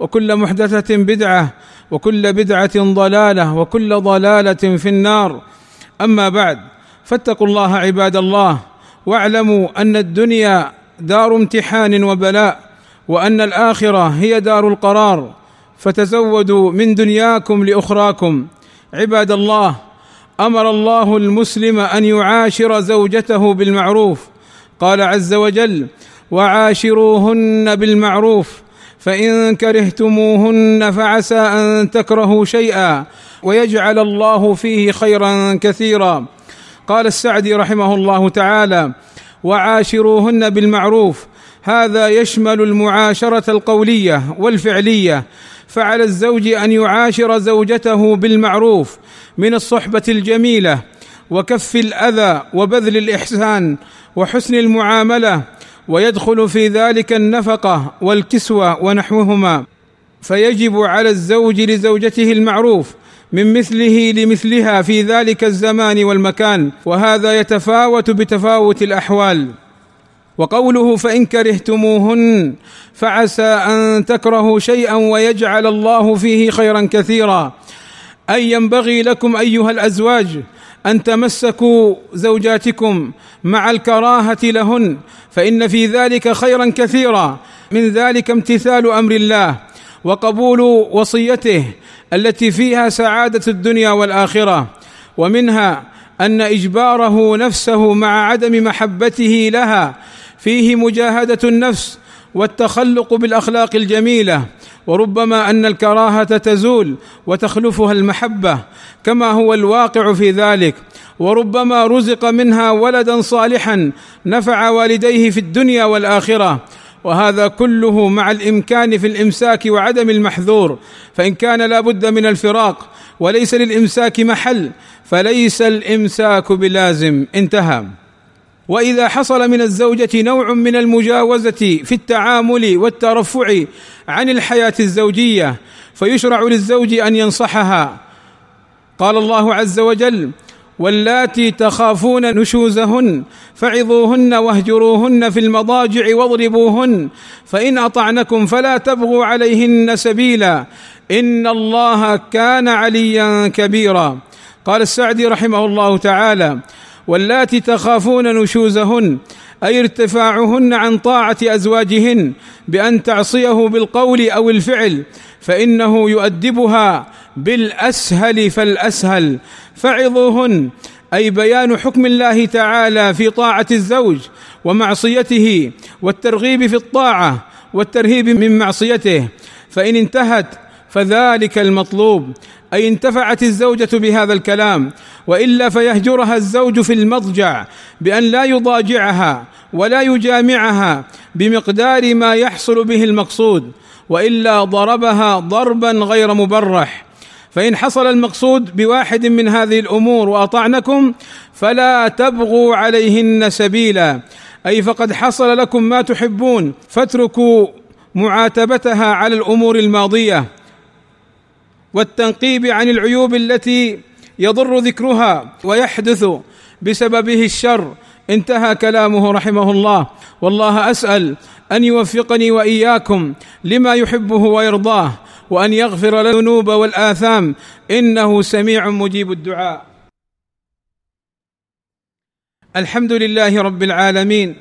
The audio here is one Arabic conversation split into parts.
وكل محدثة بدعة وكل بدعة ضلالة وكل ضلالة في النار. أما بعد فاتقوا الله عباد الله واعلموا أن الدنيا دار امتحان وبلاء وأن الآخرة هي دار القرار. فتزودوا من دنياكم لأخراكم. عباد الله أمر الله المسلم أن يعاشر زوجته بالمعروف. قال عز وجل وعاشروهن بالمعروف فإن كرهتموهن فعسى أن تكرهوا شيئا ويجعل الله فيه خيرا كثيرا. قال السعدي رحمه الله تعالى وعاشروهن بالمعروف هذا يشمل المعاشرة القولية والفعلية فعلى الزوج أن يعاشر زوجته بالمعروف من الصحبة الجميلة وكف الأذى وبذل الإحسان وحسن المعاملة ويدخل في ذلك النفقة والكسوة ونحوهما. فيجب على الزوج لزوجته المعروف من مثله لمثلها في ذلك الزمان والمكان وهذا يتفاوت بتفاوت الأحوال. وقوله فإن كرهتموهن فعسى أن تكرهوا شيئا ويجعل الله فيه خيرا كثيرا. أي ينبغي لكم أيها الأزواج أن تمسكوا زوجاتكم مع الكراهة لهن فإن في ذلك خيرا كثيرا. من ذلك امتثال أمر الله وقبول وصيته التي فيها سعادة الدنيا والآخرة ومنها أن إجباره نفسه مع عدم محبته لها فيه مجاهدة النفس والتخلق بالأخلاق الجميلة. وربما أن الكراهة تزول وتخلفها المحبة كما هو الواقع في ذلك. وربما رزق منها ولدا صالحا نفع والديه في الدنيا والآخرة. وهذا كله مع الإمكان في الإمساك وعدم المحذور. فإن كان لا بد من الفراق وليس للإمساك محل فليس الإمساك بلازم. انتهى. وإذا حصل من الزوجة نوع من المجاوزة في التعامل والترفع عن الحياة الزوجية فيشرع للزوج أن ينصحها. قال الله عز وجل واللاتي تخافون نشوزهن فعظوهن واهجروهن في المضاجع واضربوهن فإن أطعنكم فلا تبغوا عليهن سبيلا إن الله كان عليا كبيرا. قال السعدي رحمه الله تعالى واللاتي تخافون نشوزهن أي ارتفاعهن عن طاعة أزواجهن بأن تعصيه بالقول أو الفعل فإنه يؤدبها بالأسهل فالأسهل. فعظوهن أي بيان حكم الله تعالى في طاعة الزوج ومعصيته والترغيب في الطاعة والترهيب من معصيته. فإن انتهت فذلك المطلوب أي انتفعت الزوجة بهذا الكلام. وإلا فيهجرها الزوج في المضجع بأن لا يضاجعها ولا يجامعها بمقدار ما يحصل به المقصود وإلا ضربها ضربا غير مبرح. فإن حصل المقصود بواحد من هذه الأمور وأطعنكم فلا تبغوا عليهن سبيلا. أي فقد حصل لكم ما تحبون فاتركوا معاتبتها على الأمور الماضية. والتنقيب عن العيوب التي يضر ذكرها ويحدث بسببه الشر. انتهى كلامه رحمه الله. والله أسأل أن يوفقني وإياكم لما يحبه ويرضاه وأن يغفر الذنوب والآثام. إنه سميع مجيب الدعاء. الحمد لله رب العالمين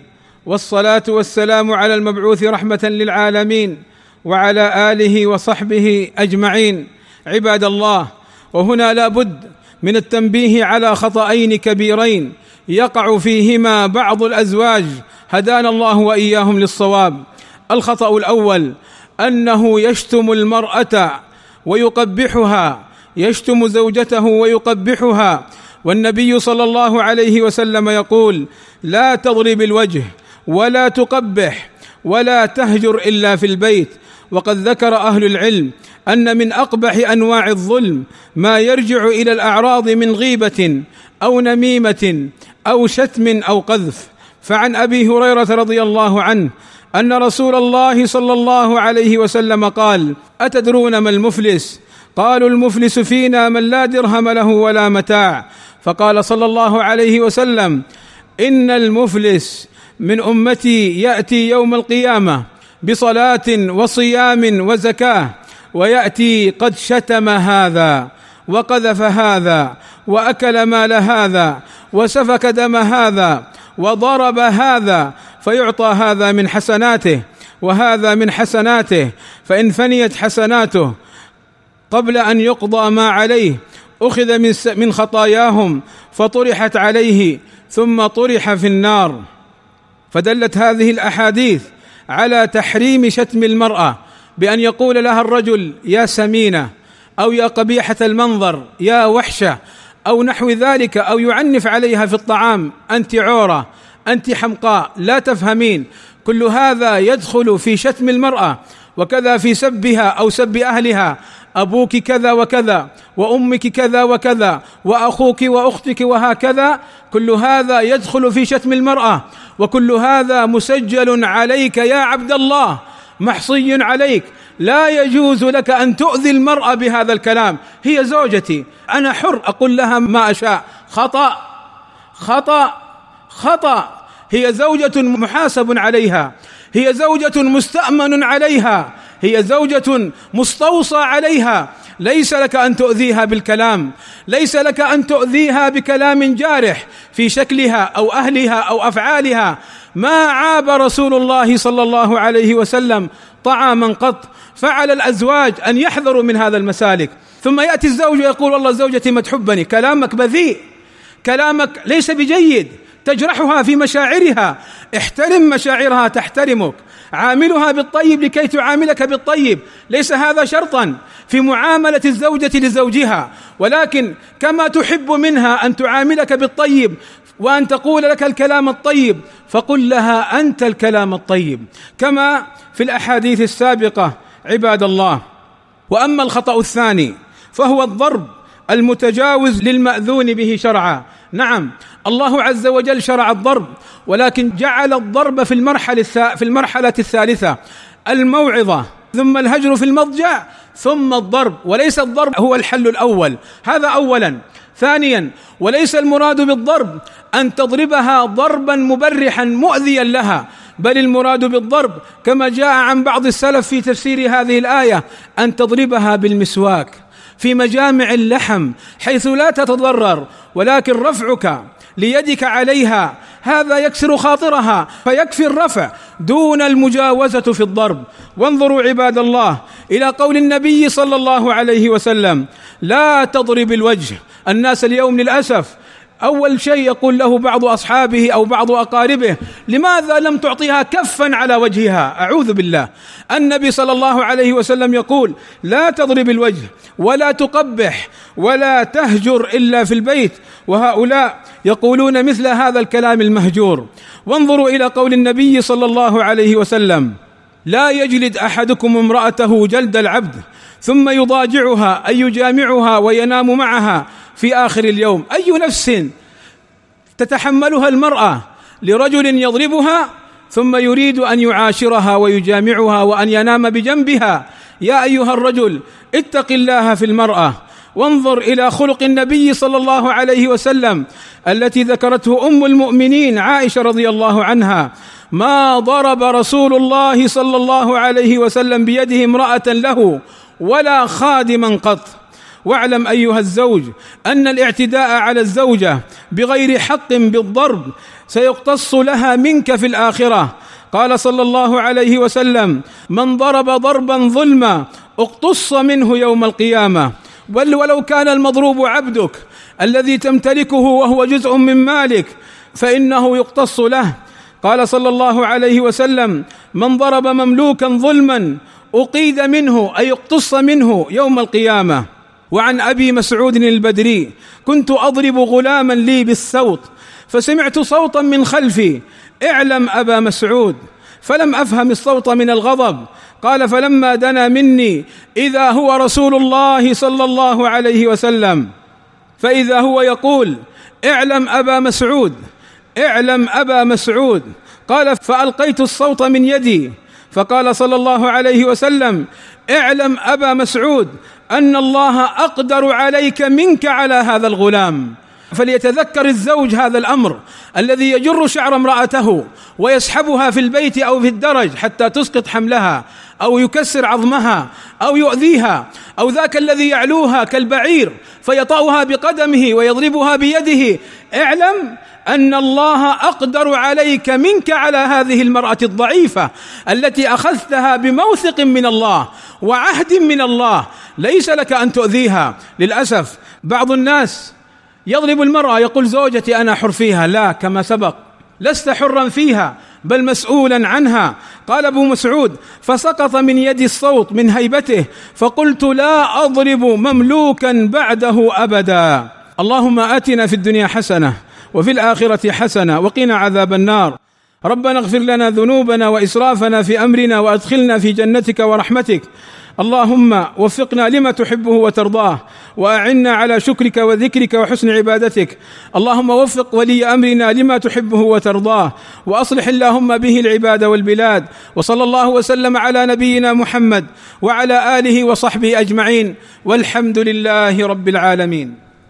والصلاة والسلام على المبعوث رحمة للعالمين وعلى آله وصحبه أجمعين. عباد الله وهنا لا بد من التنبيه على خطأين كبيرين يقع فيهما بعض الأزواج هدانا الله وإياهم للصواب. الخطأ الأول أنه يشتم المرأة ويقبحها يشتم زوجته ويقبحها. والنبي صلى الله عليه وسلم يقول لا تضرب الوجه ولا تقبح ولا تهجر إلا في البيت. وقد ذكر أهل العلم أن من أقبح أنواع الظلم ما يرجع إلى الأعراض من غيبة أو نميمة أو شتم أو قذف. فعن أبي هريرة رضي الله عنه أن رسول الله صلى الله عليه وسلم قال أتدرون ما المفلس؟ قالوا المفلس فينا من لا درهم له ولا متاع. فقال صلى الله عليه وسلم إن المفلس من أمتي يأتي يوم القيامة بصلاة وصيام وزكاة. ويأتي قد شتم هذا وقذف هذا وأكل مال هذا وسفك دم هذا وضرب هذا فيعطى هذا من حسناته وهذا من حسناته فإن فنيت حسناته قبل أن يقضى ما عليه أخذ من من خطاياهم فطرحت عليه ثم طرح في النار فدلت هذه الأحاديث على تحريم شتم المرأة بأن يقول لها الرجل يا سمينة أو يا قبيحة المنظر يا وحشة أو نحو ذلك أو يعنف عليها في الطعام أنت عورة أنت حمقاء لا تفهمين. كل هذا يدخل في شتم المرأة وكذا في سبها أو سب أهلها أبوك كذا وكذا وأمك كذا وكذا وأخوك وأختك وهكذا. كل هذا يدخل في شتم المرأة وكل هذا مسجل عليك يا عبد الله. محصي عليك. لا يجوز لك أن تؤذي المرأة بهذا الكلام. هي زوجتي أنا حر أقول لها ما أشاء. خطأ خطأ خطأ. هي زوجة محاسب عليها. هي زوجة مستأمن عليها. هي زوجة مستوصى عليها. ليس لك أن تؤذيها بالكلام. ليس لك أن تؤذيها بكلام جارح في شكلها أو أهلها أو أفعالها. ما عاب رسول الله صلى الله عليه وسلم طعاما قط فعل الأزواج أن يحذروا من هذا المسالك. ثم يأتي الزوج ويقول والله زوجتي ما تحبني كلامك بذيء كلامك ليس بجيد تجرحها في مشاعرها احترم مشاعرها تحترمك عاملها بالطيب لكي تعاملك بالطيب ليس هذا شرطا في معاملة الزوجة لزوجها ولكن كما تحب منها أن تعاملك بالطيب وأن تقول لك الكلام الطيب فقل لها أنت الكلام الطيب. كما في الأحاديث السابقة عباد الله. وأما الخطأ الثاني فهو الضرب المتجاوز للمأذون به شرعا. نعم الله عز وجل شرع الضرب ولكن جعل الضرب في المرحلة في المرحلة الثالثة. الموعظة ثم الهجر في المضجع ثم الضرب. وليس الضرب هو الحل الأول. هذا اولا. ثانيا وليس المراد بالضرب أن تضربها ضربا مبرحا مؤذيا لها بل المراد بالضرب كما جاء عن بعض السلف في تفسير هذه الآية أن تضربها بالمسواك في مجامع اللحم حيث لا تتضرر ولكن رفعك ليدك عليها. هذا يكسر خاطرها فيكفي الرفع دون المجاوزة في الضرب. وانظروا عباد الله إلى قول النبي صلى الله عليه وسلم لا تضرب الوجه الناس اليوم للأسف أول شيء يقول له بعض أصحابه أو بعض أقاربه لماذا لم تعطيها كفا على وجهها؟ أعوذ بالله. النبي صلى الله عليه وسلم يقول لا تضرب الوجه ولا تقبح ولا تهجر إلا في البيت. وهؤلاء يقولون مثل هذا الكلام المهجور. وانظروا إلى قول النبي صلى الله عليه وسلم لا يجلد أحدكم امرأته جلد العبد ثم يضاجعها أي يجامعها وينام معها في آخر اليوم. أي نفس تتحملها المرأة لرجل يضربها ثم يريد أن يعاشرها ويجامعها وأن ينام بجنبها. يا أيها الرجل اتق الله في المرأة. وانظر إلى خلق النبي صلى الله عليه وسلم التي ذكرته أم المؤمنين عائشة رضي الله عنها. ما ضرب رسول الله صلى الله عليه وسلم بيده امرأة له ولا خادما قط. واعلم أيها الزوج أن الاعتداء على الزوجة بغير حق بالضرب سيقتص لها منك في الآخرة. قال صلى الله عليه وسلم من ضرب ضربا ظلما اقتص منه يوم القيامة. بل ولو كان المضروب عبدك الذي تمتلكه وهو جزء من مالك فإنه يقتص له. قال صلى الله عليه وسلم من ضرب مملوكا ظلما أقيد منه أي اقتص منه يوم القيامة. وعن أبي مسعود البدري كنت أضرب غلاما لي بالسوط فسمعت صوتا من خلفي اعلم أبا مسعود فلم أفهم الصوت من الغضب قال فلما دنا مني إذا هو رسول الله صلى الله عليه وسلم. فإذا هو يقول اعلم أبا مسعود اعلم أبا مسعود. قال فألقيت الصوت من يدي. فقال صلى الله عليه وسلم اعلم أبا مسعود أن الله أقدر عليك منك على هذا الغلام. فليتذكر الزوج هذا الأمر الذي يجر شعر امرأته ويسحبها في البيت أو في الدرج حتى تسقط حملها أو يكسر عظمها أو يؤذيها أو ذاك الذي يعلوها كالبعير فيطأها بقدمه ويضربها بيده. اعلم أن الله أقدر عليك منك على هذه المرأة الضعيفة التي أخذتها بموثق من الله وعهد من الله. ليس لك أن تؤذيها. للأسف بعض الناس يضرب المرأة يقول زوجتي أنا حر فيها. لا كما سبق. لست حرا فيها بل مسؤولا عنها. قال أبو مسعود فسقط من يدي الصوت من هيبته فقلت لا أضرب مملوكا بعده ابدا. اللهم آتنا في الدنيا حسنة وفي الآخرة حسنة وقنا عذاب النار. ربنا اغفر لنا ذنوبنا وإسرافنا في أمرنا وأدخلنا في جنتك ورحمتك. اللهم وفقنا لما تحبه وترضاه وأعنا على شكرك وذكرك وحسن عبادتك. اللهم وفق ولي أمرنا لما تحبه وترضاه وأصلح اللهم به العباد والبلاد. وصلى الله وسلم على نبينا محمد وعلى آله وصحبه أجمعين. والحمد لله رب العالمين.